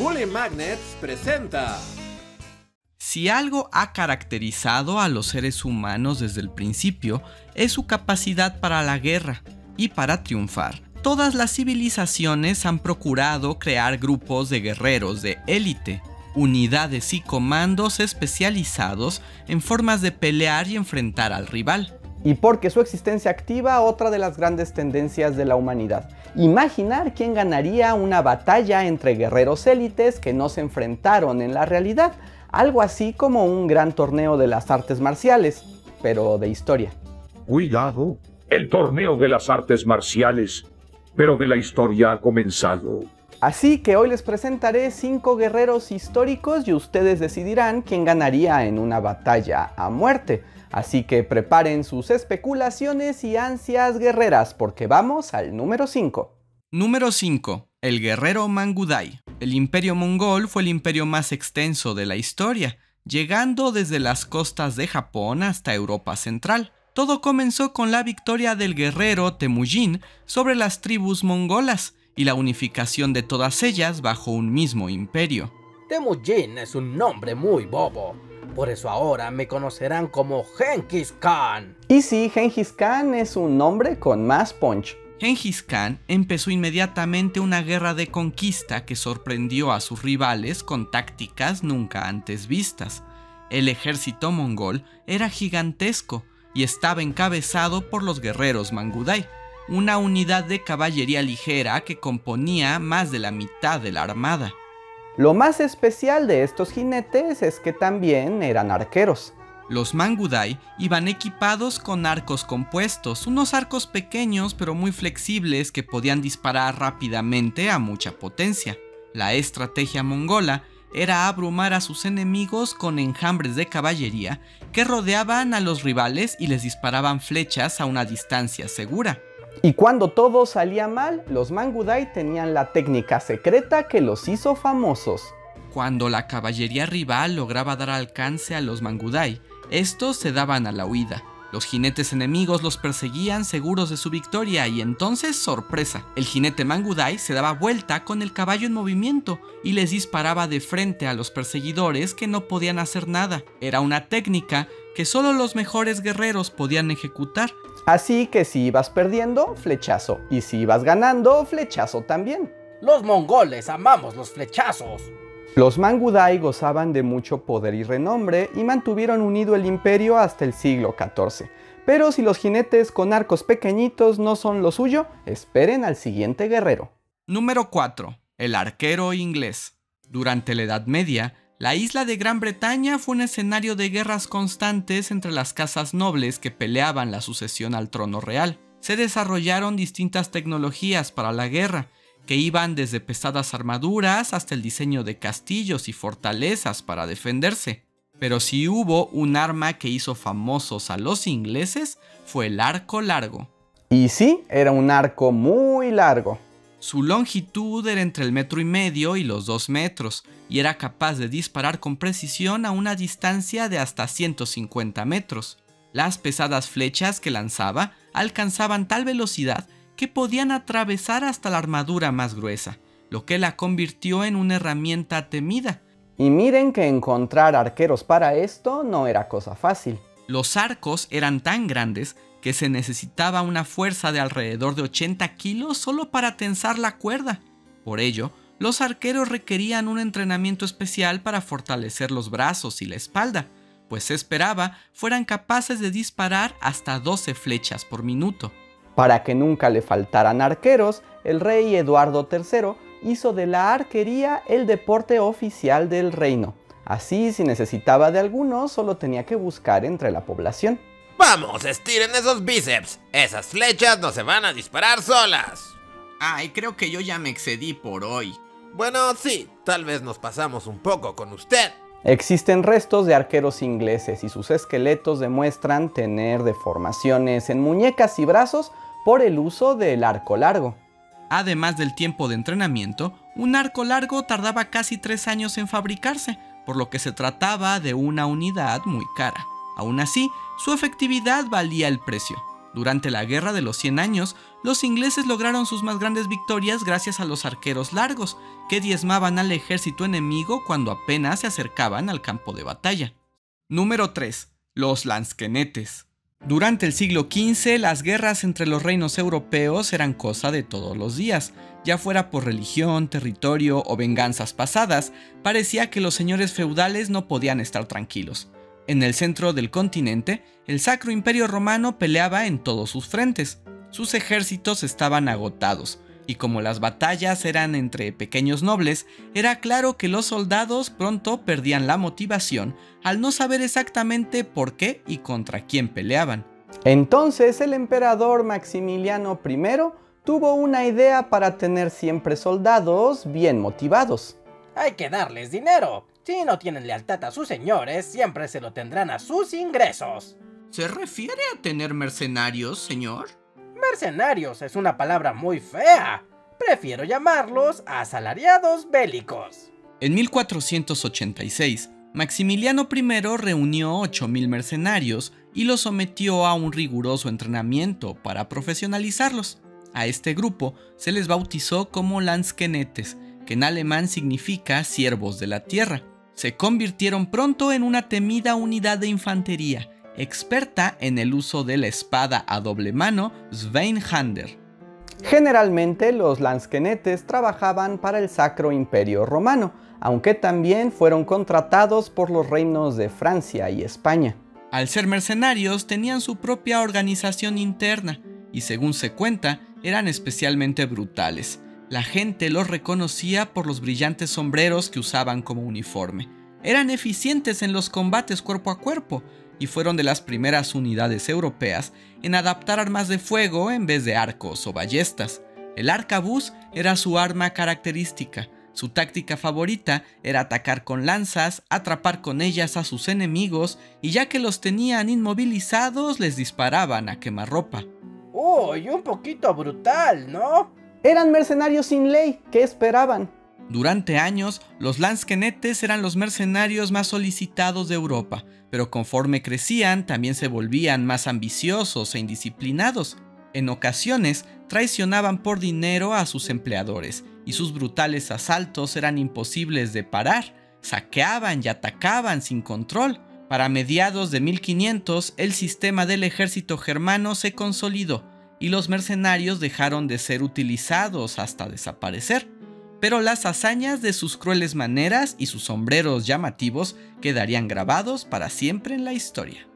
Bully Magnets presenta. Si algo ha caracterizado a los seres humanos desde el principio, es su capacidad para la guerra y para triunfar. Todas las civilizaciones han procurado crear grupos de guerreros de élite, unidades y comandos especializados en formas de pelear y enfrentar al rival. Y porque su existencia activa otra de las grandes tendencias de la humanidad. Imaginar quién ganaría una batalla entre guerreros élites que no se enfrentaron en la realidad, algo así como un gran torneo de las artes marciales, pero de historia. Cuidado, el torneo de las artes marciales, pero de la historia ha comenzado. Así que hoy les presentaré 5 guerreros históricos y ustedes decidirán quién ganaría en una batalla a muerte. Así que preparen sus especulaciones y ansias guerreras porque vamos al número 5. Número 5. El guerrero Mangudai. El imperio mongol fue el imperio más extenso de la historia, llegando desde las costas de Japón hasta Europa Central. Todo comenzó con la victoria del guerrero Temujin sobre las tribus mongolas y la unificación de todas ellas bajo un mismo imperio. Temujin es un nombre muy bobo, por eso ahora me conocerán como Genghis Khan. Y sí, Genghis Khan es un nombre con más punch. Genghis Khan empezó inmediatamente una guerra de conquista que sorprendió a sus rivales con tácticas nunca antes vistas. El ejército mongol era gigantesco y estaba encabezado por los guerreros Mangudai, una unidad de caballería ligera que componía más de la mitad de la armada. Lo más especial de estos jinetes es que también eran arqueros. Los Mangudai iban equipados con arcos compuestos, unos arcos pequeños pero muy flexibles que podían disparar rápidamente a mucha potencia. La estrategia mongola era abrumar a sus enemigos con enjambres de caballería que rodeaban a los rivales y les disparaban flechas a una distancia segura. Y cuando todo salía mal, los Mangudai tenían la técnica secreta que los hizo famosos. Cuando la caballería rival lograba dar alcance a los Mangudai, estos se daban a la huida. Los jinetes enemigos los perseguían seguros de su victoria y entonces, sorpresa, el jinete Mangudai se daba vuelta con el caballo en movimiento y les disparaba de frente a los perseguidores que no podían hacer nada. Era una técnica que solo los mejores guerreros podían ejecutar. Así que si ibas perdiendo, flechazo. Y si ibas ganando, flechazo también. Los mongoles amamos los flechazos. Los Mangudai gozaban de mucho poder y renombre y mantuvieron unido el imperio hasta el siglo XIV. Pero si los jinetes con arcos pequeñitos no son lo suyo, esperen al siguiente guerrero. Número 4. El arquero inglés. Durante la Edad Media, la isla de Gran Bretaña fue un escenario de guerras constantes entre las casas nobles que peleaban la sucesión al trono real. Se desarrollaron distintas tecnologías para la guerra, que iban desde pesadas armaduras hasta el diseño de castillos y fortalezas para defenderse. Pero si hubo un arma que hizo famosos a los ingleses, fue el arco largo. Y sí, era un arco muy largo. Su longitud era entre el metro y medio y los dos metros, y era capaz de disparar con precisión a una distancia de hasta 150 metros. Las pesadas flechas que lanzaba alcanzaban tal velocidad que podían atravesar hasta la armadura más gruesa, lo que la convirtió en una herramienta temida. Y miren que encontrar arqueros para esto no era cosa fácil. Los arcos eran tan grandes que se necesitaba una fuerza de alrededor de 80 kilos solo para tensar la cuerda. Por ello, los arqueros requerían un entrenamiento especial para fortalecer los brazos y la espalda, pues se esperaba fueran capaces de disparar hasta 12 flechas por minuto. Para que nunca le faltaran arqueros, el rey Eduardo III hizo de la arquería el deporte oficial del reino. Así, si necesitaba de alguno, solo tenía que buscar entre la población. Vamos, estiren esos bíceps. Esas flechas no se van a disparar solas. Ay, creo que yo ya me excedí por hoy. Bueno, sí, tal vez nos pasamos un poco con usted. Existen restos de arqueros ingleses y sus esqueletos demuestran tener deformaciones en muñecas y brazos por el uso del arco largo. Además del tiempo de entrenamiento, un arco largo tardaba casi tres años en fabricarse, por lo que se trataba de una unidad muy cara. Aún así, su efectividad valía el precio. Durante la Guerra de los 100 Años, los ingleses lograron sus más grandes victorias gracias a los arqueros largos, que diezmaban al ejército enemigo cuando apenas se acercaban al campo de batalla. Número 3. Los lansquenetes. Durante el siglo XV, las guerras entre los reinos europeos eran cosa de todos los días. Ya fuera por religión, territorio o venganzas pasadas, parecía que los señores feudales no podían estar tranquilos. En el centro del continente, el Sacro Imperio Romano peleaba en todos sus frentes. Sus ejércitos estaban agotados, y como las batallas eran entre pequeños nobles, era claro que los soldados pronto perdían la motivación al no saber exactamente por qué y contra quién peleaban. Entonces el emperador Maximiliano I tuvo una idea para tener siempre soldados bien motivados. Hay que darles dinero. Si no tienen lealtad a sus señores, siempre se lo tendrán a sus ingresos. ¿Se refiere a tener mercenarios, señor? Mercenarios es una palabra muy fea. Prefiero llamarlos asalariados bélicos. En 1486, Maximiliano I reunió 8.000 mercenarios y los sometió a un riguroso entrenamiento para profesionalizarlos. A este grupo se les bautizó como Landskenetes, que en alemán significa siervos de la tierra. Se convirtieron pronto en una temida unidad de infantería, experta en el uso de la espada a doble mano Sveinhander. Generalmente los lansquenetes trabajaban para el Sacro Imperio Romano, aunque también fueron contratados por los reinos de Francia y España. Al ser mercenarios tenían su propia organización interna y según se cuenta eran especialmente brutales. La gente los reconocía por los brillantes sombreros que usaban como uniforme. Eran eficientes en los combates cuerpo a cuerpo y fueron de las primeras unidades europeas en adaptar armas de fuego en vez de arcos o ballestas. El arcabuz era su arma característica, su táctica favorita era atacar con lanzas, atrapar con ellas a sus enemigos y ya que los tenían inmovilizados les disparaban a quemarropa. Uy, un poquito brutal, ¿no? Eran mercenarios sin ley, ¿qué esperaban? Durante años, los lansquenetes eran los mercenarios más solicitados de Europa, pero conforme crecían también se volvían más ambiciosos e indisciplinados. En ocasiones traicionaban por dinero a sus empleadores y sus brutales asaltos eran imposibles de parar, saqueaban y atacaban sin control. Para mediados de 1500 el sistema del ejército germano se consolidó y los mercenarios dejaron de ser utilizados hasta desaparecer. Pero las hazañas de sus crueles maneras y sus sombreros llamativos quedarían grabados para siempre en la historia.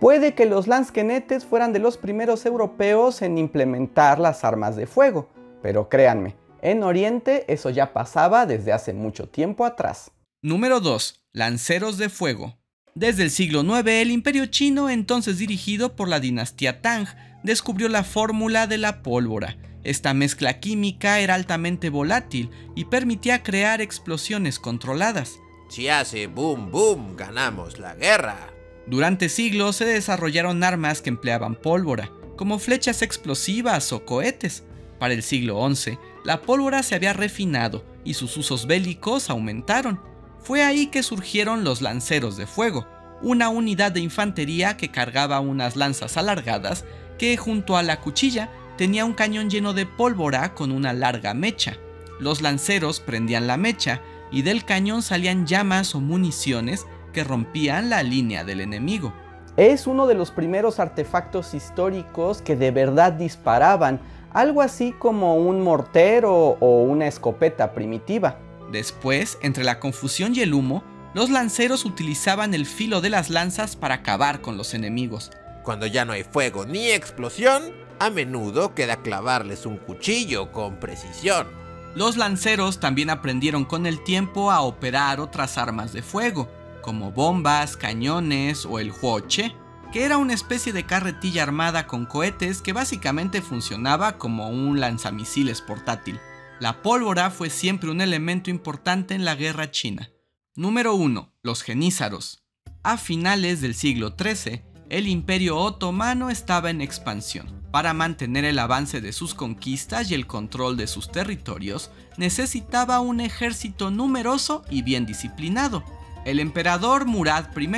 Puede que los lansquenetes fueran de los primeros europeos en implementar las armas de fuego, pero créanme, en Oriente eso ya pasaba desde hace mucho tiempo atrás. Número 2. Lanceros de fuego. Desde el siglo IX, el imperio chino, entonces dirigido por la dinastía Tang, descubrió la fórmula de la pólvora. Esta mezcla química era altamente volátil y permitía crear explosiones controladas. Si hace boom boom, ganamos la guerra. Durante siglos se desarrollaron armas que empleaban pólvora, como flechas explosivas o cohetes. Para el siglo XI, la pólvora se había refinado y sus usos bélicos aumentaron. Fue ahí que surgieron los lanceros de fuego, una unidad de infantería que cargaba unas lanzas alargadas que junto a la cuchilla tenía un cañón lleno de pólvora con una larga mecha. Los lanceros prendían la mecha y del cañón salían llamas o municiones que rompían la línea del enemigo. Es uno de los primeros artefactos históricos que de verdad disparaban, algo así como un mortero o una escopeta primitiva. Después, entre la confusión y el humo, los lanceros utilizaban el filo de las lanzas para acabar con los enemigos. Cuando ya no hay fuego ni explosión, a menudo queda clavarles un cuchillo con precisión. Los lanceros también aprendieron con el tiempo a operar otras armas de fuego, como bombas, cañones o el huoche, que era una especie de carretilla armada con cohetes que básicamente funcionaba como un lanzamisiles portátil. La pólvora fue siempre un elemento importante en la guerra china. Número 1. Los genízaros. A finales del siglo XIII, el imperio otomano estaba en expansión. Para mantener el avance de sus conquistas y el control de sus territorios, necesitaba un ejército numeroso y bien disciplinado. El emperador Murad I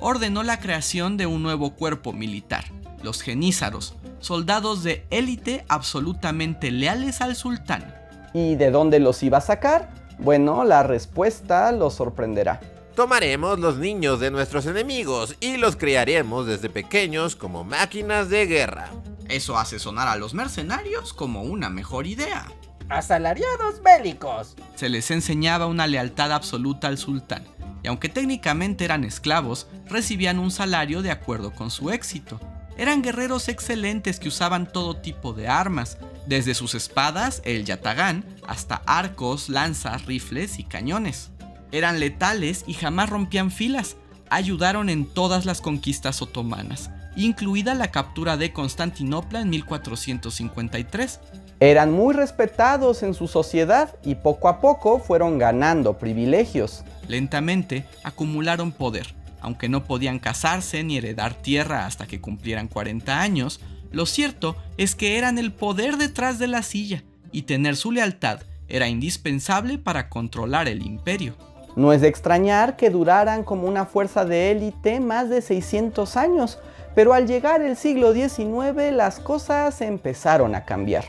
ordenó la creación de un nuevo cuerpo militar, los genízaros, soldados de élite absolutamente leales al sultán. ¿Y de dónde los iba a sacar? Bueno, la respuesta los sorprenderá. Tomaremos los niños de nuestros enemigos y los criaremos desde pequeños como máquinas de guerra. Eso hace sonar a los mercenarios como una mejor idea. Asalariados bélicos. Se les enseñaba una lealtad absoluta al sultán, y aunque técnicamente eran esclavos, recibían un salario de acuerdo con su éxito. Eran guerreros excelentes que usaban todo tipo de armas, desde sus espadas, el yatagán, hasta arcos, lanzas, rifles y cañones. Eran letales y jamás rompían filas. Ayudaron en todas las conquistas otomanas, incluida la captura de Constantinopla en 1453. Eran muy respetados en su sociedad y poco a poco fueron ganando privilegios. Lentamente acumularon poder. Aunque no podían casarse ni heredar tierra hasta que cumplieran 40 años, lo cierto es que eran el poder detrás de la silla y tener su lealtad era indispensable para controlar el imperio. No es de extrañar que duraran como una fuerza de élite más de 600 años, pero al llegar el siglo XIX las cosas empezaron a cambiar.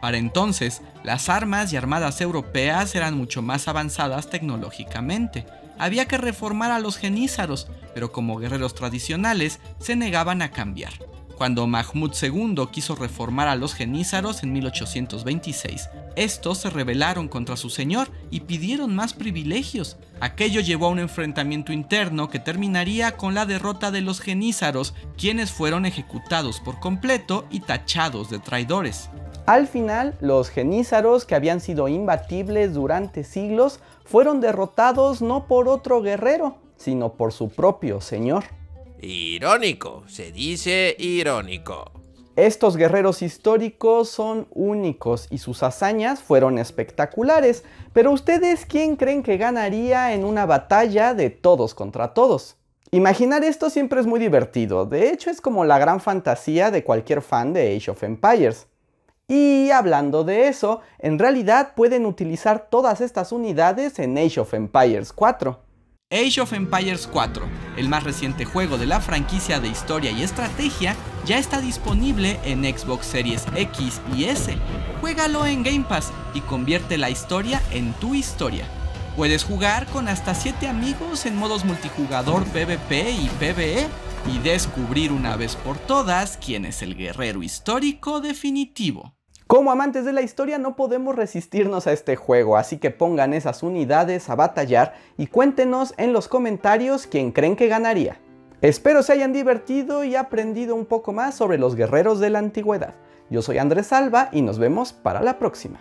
Para entonces, las armas y armadas europeas eran mucho más avanzadas tecnológicamente. Había que reformar a los genízaros, pero como guerreros tradicionales se negaban a cambiar. Cuando Mahmud II quiso reformar a los genízaros en 1826, estos se rebelaron contra su señor y pidieron más privilegios. Aquello llevó a un enfrentamiento interno que terminaría con la derrota de los genízaros, quienes fueron ejecutados por completo y tachados de traidores. Al final, los genízaros, que habían sido imbatibles durante siglos, fueron derrotados no por otro guerrero, sino por su propio señor. Irónico, se dice irónico. Estos guerreros históricos son únicos y sus hazañas fueron espectaculares, pero ustedes quién creen que ganaría en una batalla de todos contra todos? Imaginar esto siempre es muy divertido, de hecho es como la gran fantasía de cualquier fan de Age of Empires. Y hablando de eso, en realidad pueden utilizar todas estas unidades en Age of Empires 4. Age of Empires 4, el más reciente juego de la franquicia de historia y estrategia, ya está disponible en Xbox Series X y S. Juégalo en Game Pass y convierte la historia en tu historia. Puedes jugar con hasta 7 amigos en modos multijugador PvP y PvE y descubrir una vez por todas quién es el guerrero histórico definitivo. Como amantes de la historia no podemos resistirnos a este juego, así que pongan esas unidades a batallar y cuéntenos en los comentarios quién creen que ganaría. Espero se hayan divertido y aprendido un poco más sobre los guerreros de la antigüedad. Yo soy Andrés Alba y nos vemos para la próxima.